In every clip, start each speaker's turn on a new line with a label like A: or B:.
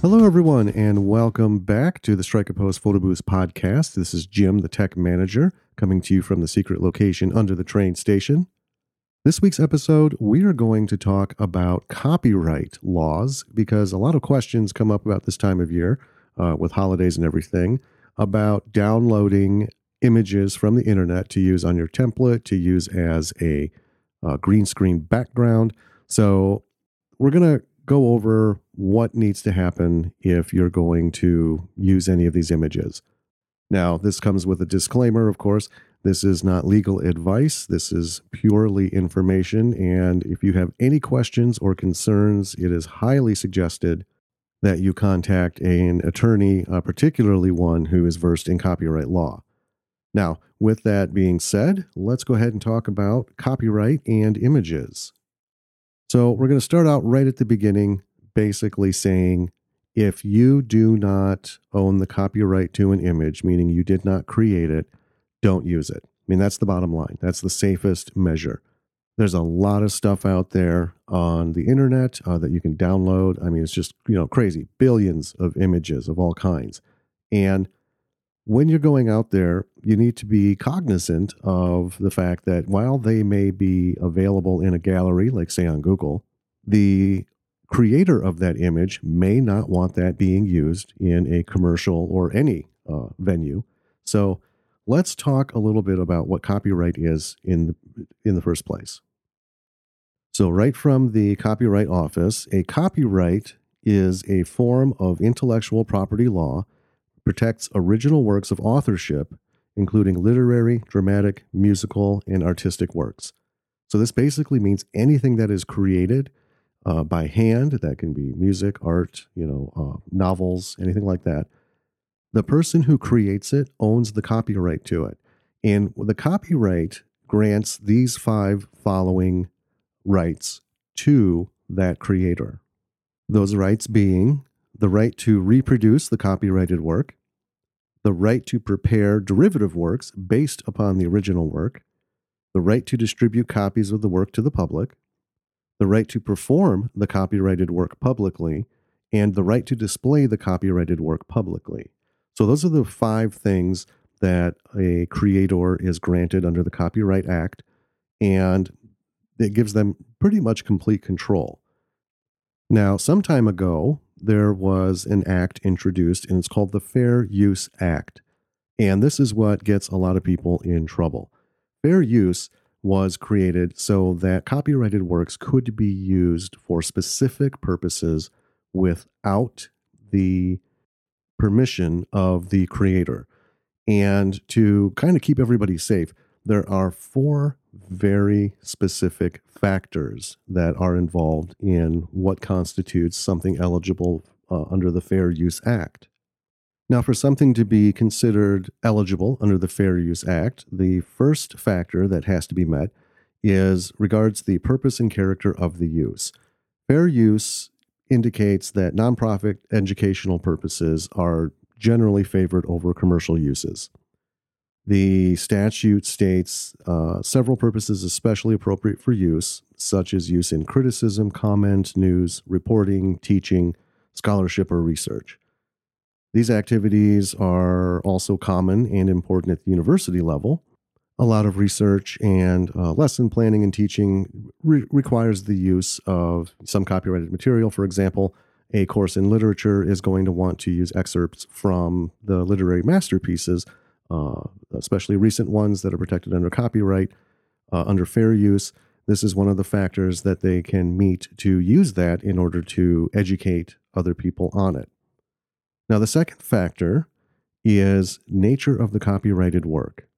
A: Hello, everyone, and welcome back to the Strike a Photo Booth podcast. This is Jim, the tech manager, coming to you from the secret location under the train station. This week's episode, we are going to talk about copyright laws because a lot of questions come up about this time of year uh, with holidays and everything about downloading images from the internet to use on your template, to use as a uh, green screen background. So, we're going to go over what needs to happen if you're going to use any of these images. Now, this comes with a disclaimer, of course. This is not legal advice. This is purely information. And if you have any questions or concerns, it is highly suggested that you contact an attorney, uh, particularly one who is versed in copyright law. Now, with that being said, let's go ahead and talk about copyright and images. So we're going to start out right at the beginning, basically saying if you do not own the copyright to an image, meaning you did not create it, don't use it. I mean, that's the bottom line. That's the safest measure. There's a lot of stuff out there on the internet uh, that you can download. I mean, it's just, you know, crazy. Billions of images of all kinds. And when you're going out there, you need to be cognizant of the fact that while they may be available in a gallery, like say on Google, the creator of that image may not want that being used in a commercial or any uh, venue. So let's talk a little bit about what copyright is in the, in the first place. So, right from the Copyright Office, a copyright is a form of intellectual property law protects original works of authorship, including literary, dramatic, musical, and artistic works. So, this basically means anything that is created uh, by hand, that can be music, art, you know, uh, novels, anything like that. The person who creates it owns the copyright to it. And the copyright grants these five following rights to that creator. Those rights being the right to reproduce the copyrighted work, the right to prepare derivative works based upon the original work, the right to distribute copies of the work to the public, the right to perform the copyrighted work publicly, and the right to display the copyrighted work publicly. So, those are the five things that a creator is granted under the Copyright Act, and it gives them pretty much complete control. Now, some time ago, there was an act introduced, and it's called the Fair Use Act. And this is what gets a lot of people in trouble. Fair use was created so that copyrighted works could be used for specific purposes without the permission of the creator. And to kind of keep everybody safe, there are four very specific factors that are involved in what constitutes something eligible uh, under the Fair Use Act. Now, for something to be considered eligible under the Fair Use Act, the first factor that has to be met is regards the purpose and character of the use. Fair use indicates that nonprofit educational purposes are generally favored over commercial uses. The statute states uh, several purposes especially appropriate for use, such as use in criticism, comment, news, reporting, teaching, scholarship, or research. These activities are also common and important at the university level. A lot of research and uh, lesson planning and teaching re- requires the use of some copyrighted material. For example, a course in literature is going to want to use excerpts from the literary masterpieces uh, especially recent ones that are protected under copyright, uh, under fair use. This is one of the factors that they can meet to use that in order to educate other people on it. Now, the second factor is nature of the copyrighted work.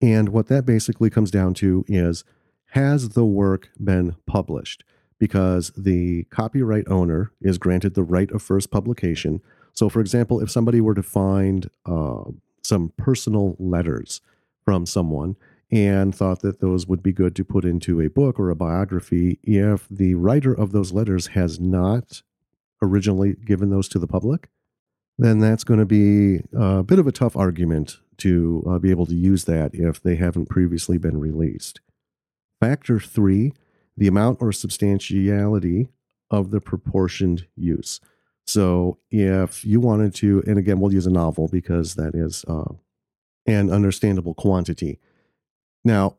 A: And what that basically comes down to is has the work been published? Because the copyright owner is granted the right of first publication. So, for example, if somebody were to find uh, some personal letters from someone and thought that those would be good to put into a book or a biography if the writer of those letters has not originally given those to the public then that's going to be a bit of a tough argument to uh, be able to use that if they haven't previously been released. Factor three, the amount or substantiality of the proportioned use. So if you wanted to, and again, we'll use a novel because that is uh, an understandable quantity. Now,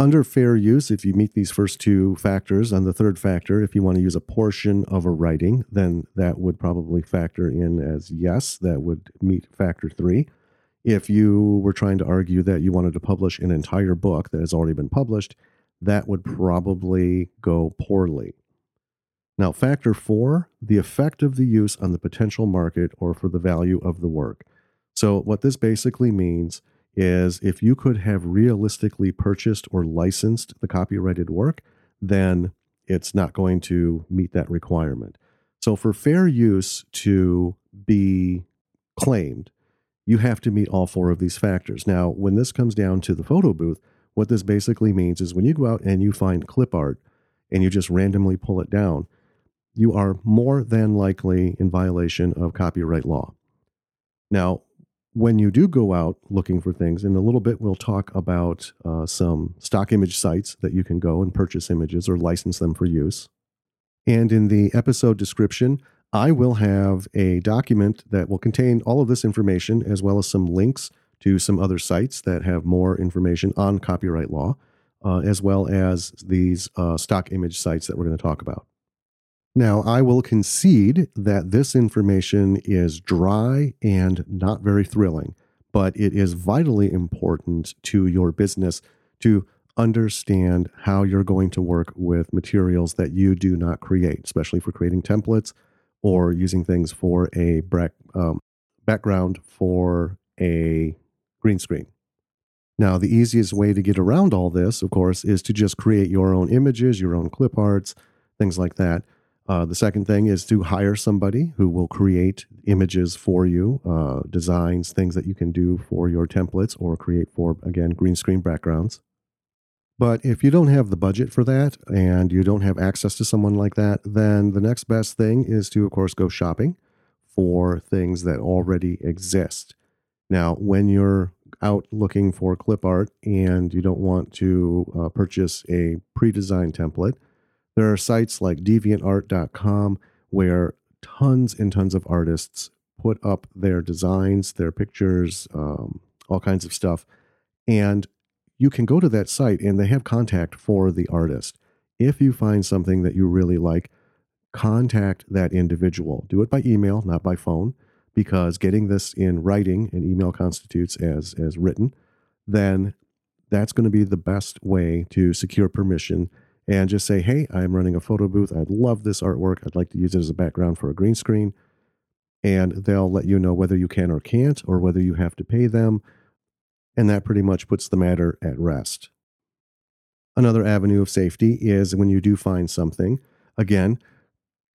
A: under fair use, if you meet these first two factors, and the third factor, if you want to use a portion of a writing, then that would probably factor in as yes, that would meet factor three. If you were trying to argue that you wanted to publish an entire book that has already been published, that would probably go poorly. Now, factor four, the effect of the use on the potential market or for the value of the work. So, what this basically means is if you could have realistically purchased or licensed the copyrighted work, then it's not going to meet that requirement. So, for fair use to be claimed, you have to meet all four of these factors. Now, when this comes down to the photo booth, what this basically means is when you go out and you find clip art and you just randomly pull it down, you are more than likely in violation of copyright law. Now, when you do go out looking for things, in a little bit, we'll talk about uh, some stock image sites that you can go and purchase images or license them for use. And in the episode description, I will have a document that will contain all of this information as well as some links to some other sites that have more information on copyright law, uh, as well as these uh, stock image sites that we're going to talk about. Now, I will concede that this information is dry and not very thrilling, but it is vitally important to your business to understand how you're going to work with materials that you do not create, especially for creating templates or using things for a um, background for a green screen. Now, the easiest way to get around all this, of course, is to just create your own images, your own clip arts, things like that. Uh, the second thing is to hire somebody who will create images for you, uh, designs, things that you can do for your templates or create for, again, green screen backgrounds. But if you don't have the budget for that and you don't have access to someone like that, then the next best thing is to, of course, go shopping for things that already exist. Now, when you're out looking for clip art and you don't want to uh, purchase a pre designed template, there are sites like deviantart.com where tons and tons of artists put up their designs, their pictures, um, all kinds of stuff. And you can go to that site and they have contact for the artist. If you find something that you really like, contact that individual. Do it by email, not by phone, because getting this in writing and email constitutes as, as written, then that's going to be the best way to secure permission and just say, hey, I'm running a photo booth. I love this artwork. I'd like to use it as a background for a green screen. And they'll let you know whether you can or can't, or whether you have to pay them. And that pretty much puts the matter at rest. Another avenue of safety is when you do find something, again,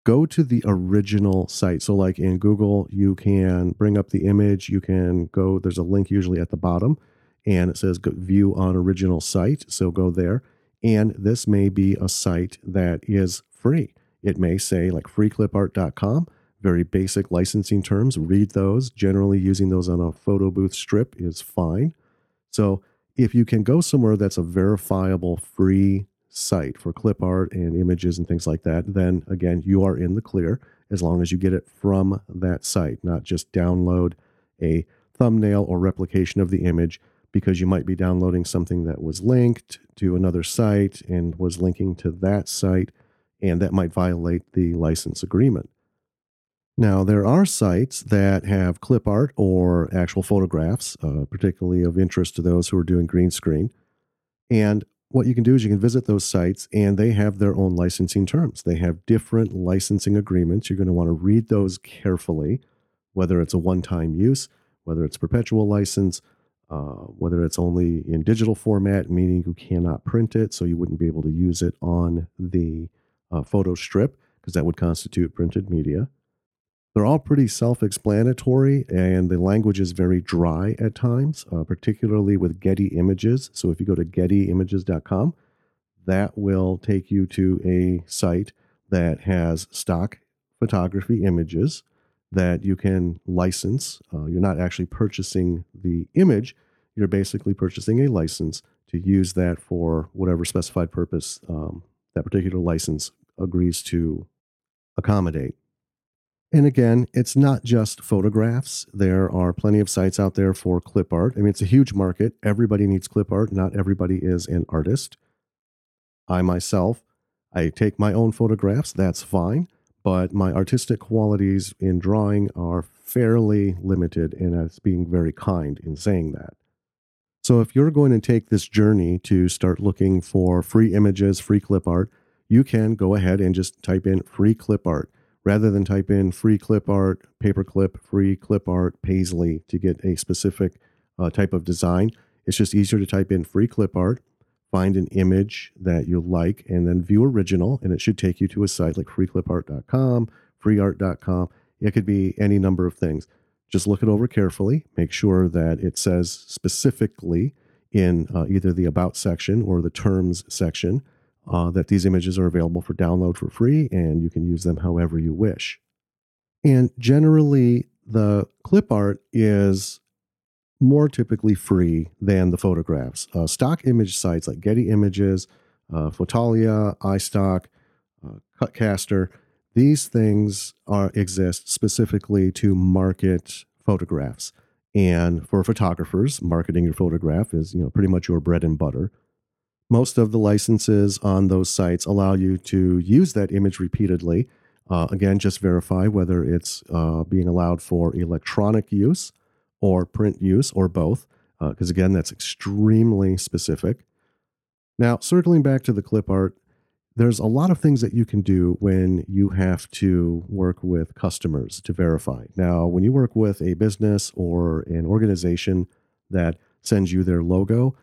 A: go to the original site. So, like in Google, you can bring up the image, you can go, there's a link usually at the bottom, and it says view on original site. So, go there and this may be a site that is free. It may say like freeclipart.com, very basic licensing terms. Read those. Generally, using those on a photo booth strip is fine. So, if you can go somewhere that's a verifiable free site for clip art and images and things like that, then again, you are in the clear as long as you get it from that site, not just download a thumbnail or replication of the image because you might be downloading something that was linked to another site and was linking to that site, and that might violate the license agreement. Now, there are sites that have clip art or actual photographs, uh, particularly of interest to those who are doing green screen. And what you can do is you can visit those sites and they have their own licensing terms. They have different licensing agreements. You're going to want to read those carefully, whether it's a one time use, whether it's perpetual license, uh, whether it's only in digital format, meaning you cannot print it, so you wouldn't be able to use it on the uh, photo strip, because that would constitute printed media. They're all pretty self explanatory, and the language is very dry at times, uh, particularly with Getty Images. So if you go to gettyimages.com, that will take you to a site that has stock photography images that you can license. Uh, you're not actually purchasing the image, you're basically purchasing a license to use that for whatever specified purpose um, that particular license agrees to accommodate. And again, it's not just photographs. There are plenty of sites out there for clip art. I mean, it's a huge market. Everybody needs clip art. Not everybody is an artist. I myself, I take my own photographs. That's fine. But my artistic qualities in drawing are fairly limited, and that's being very kind in saying that. So if you're going to take this journey to start looking for free images, free clip art, you can go ahead and just type in free clip art rather than type in free clip art, paperclip, free clip art, Paisley to get a specific uh, type of design. It's just easier to type in free clip art, find an image that you like, and then view original. And it should take you to a site like freeclipart.com, freeart.com. It could be any number of things. Just look it over carefully. Make sure that it says specifically in uh, either the About section or the Terms section uh, that these images are available for download for free and you can use them however you wish. And generally, the clip art is more typically free than the photographs. Uh, stock image sites like Getty Images, uh, Fotolia, iStock, uh, Cutcaster, these things are exist specifically to market photographs. And for photographers, marketing your photograph is you know pretty much your bread and butter. Most of the licenses on those sites allow you to use that image repeatedly. Uh, again, just verify whether it's uh, being allowed for electronic use or print use or both, because uh, again, that's extremely specific. Now, circling back to the clip art, there's a lot of things that you can do when you have to work with customers to verify. Now, when you work with a business or an organization that sends you their logo,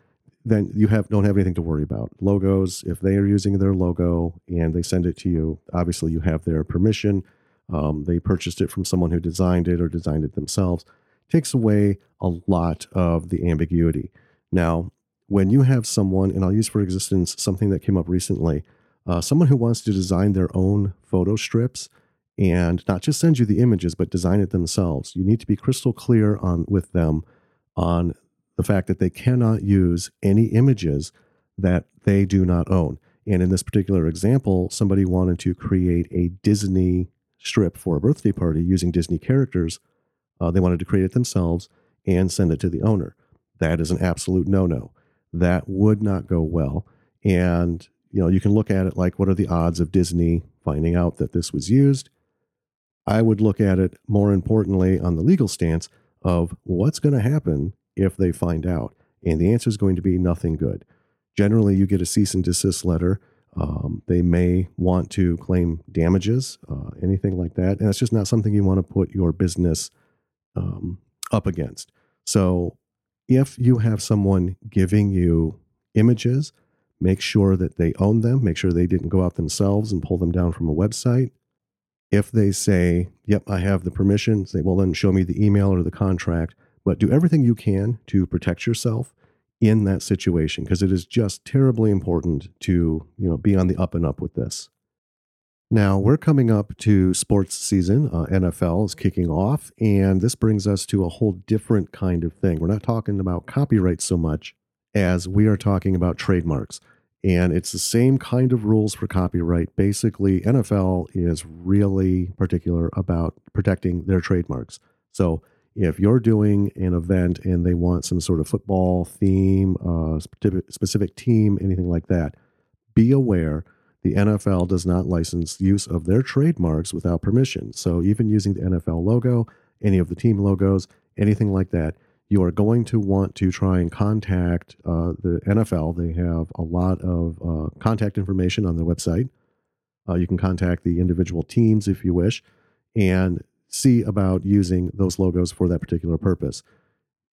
A: then you have don't have anything to worry about. Logos, if they are using their logo and they send it to you, obviously you have their permission. Um, they purchased it from someone who designed it or designed it themselves. Takes away a lot of the ambiguity. Now, when you have someone, and I'll use for existence something that came up recently, uh, someone who wants to design their own photo strips and not just send you the images, but design it themselves. You need to be crystal clear on with them on the fact that they cannot use any images that they do not own. And in this particular example, somebody wanted to create a Disney strip for a birthday party using Disney characters. Uh, they wanted to create it themselves and send it to the owner. That is an absolute no no. That would not go well. And you know, you can look at it like what are the odds of Disney finding out that this was used? I would look at it more importantly on the legal stance of what's going to happen if they find out? And the answer is going to be nothing good. Generally, you get a cease and desist letter. Um, they may want to claim damages, uh, anything like that. And it's just not something you want to put your business um, up against. So, if you have someone giving you images, make sure that they own them, make sure they didn't go out themselves and pull them down from a website. If they say, Yep, I have the permission, say, Well, then show me the email or the contract. But do everything you can to protect yourself in that situation because it is just terribly important to, you know, be on the up and up with this. Now, we're coming up to sports season. Uh, NFL is kicking off, and this brings us to a whole different kind of thing. We're not talking about copyright so much as we are talking about trademarks. And it's the same kind of rules for copyright. Basically, NFL is really particular about protecting their trademarks. So if you're doing an event and they want some sort of football theme, uh, specific team, anything like that, be aware the NFL does not license use of their trademarks without permission. So even using the NFL logo, any of the team logos, anything like that, you are going to want to try and contact uh, the NFL. They have a lot of uh, contact information on their website. Uh, you can contact the individual teams if you wish, and see about using those logos for that particular purpose.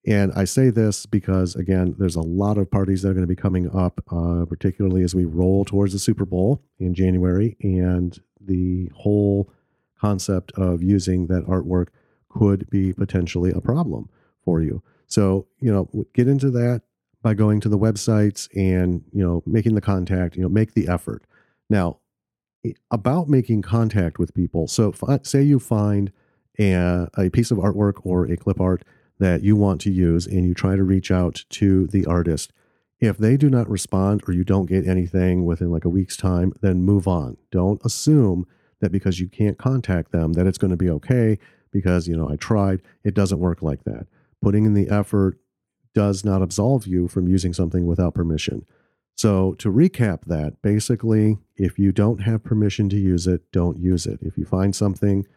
A: And I say this because, again, there's a lot of parties that are going to be coming up, uh, particularly as we roll towards the Super Bowl in January. And the whole concept of using that artwork could be potentially a problem for you. So, you know, get into that by going to the websites and, you know, making the contact, you know, make the effort. Now, about making contact with people. So, say you find a, a piece of artwork or a clip art that you want to use and you try to reach out to the artist. If they do not respond or you don't get anything within like a week's time, then move on. Don't assume that because you can't contact them, that it's going to be okay because, you know, I tried. It doesn't work like that. Putting in the effort does not absolve you from using something without permission. So, to recap that, basically, if you don't have permission to use it, don't use it. If you find something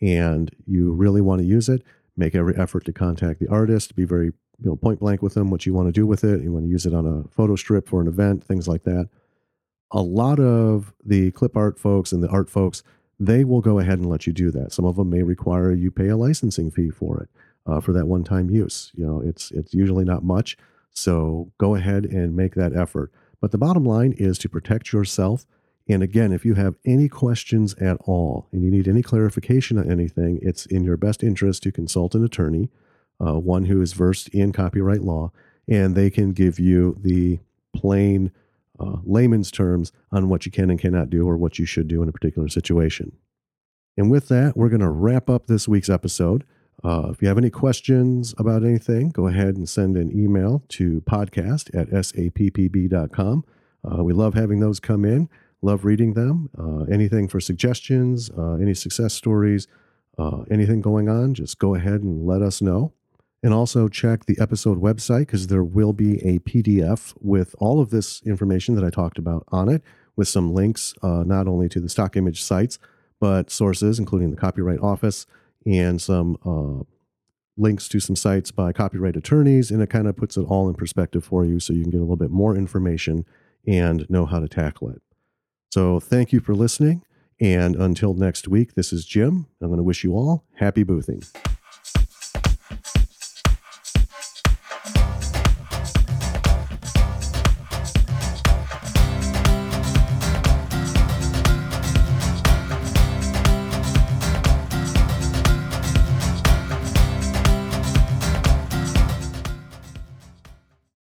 A: and you really want to use it, make every effort to contact the artist, be very you know, point blank with them what you want to do with it. You want to use it on a photo strip for an event, things like that. A lot of the clip art folks and the art folks, they will go ahead and let you do that. Some of them may require you pay a licensing fee for it, uh, for that one-time use. You know, it's it's usually not much, so go ahead and make that effort. But the bottom line is to protect yourself. And again, if you have any questions at all and you need any clarification on anything, it's in your best interest to consult an attorney uh, one who is versed in copyright law, and they can give you the plain uh, layman's terms on what you can and cannot do or what you should do in a particular situation. And with that, we're going to wrap up this week's episode. Uh, if you have any questions about anything, go ahead and send an email to podcast at sappb.com. Uh, we love having those come in, love reading them. Uh, anything for suggestions, uh, any success stories, uh, anything going on, just go ahead and let us know. And also check the episode website because there will be a PDF with all of this information that I talked about on it, with some links uh, not only to the stock image sites, but sources, including the Copyright Office and some uh, links to some sites by copyright attorneys. And it kind of puts it all in perspective for you so you can get a little bit more information and know how to tackle it. So thank you for listening. And until next week, this is Jim. I'm going to wish you all happy boothing.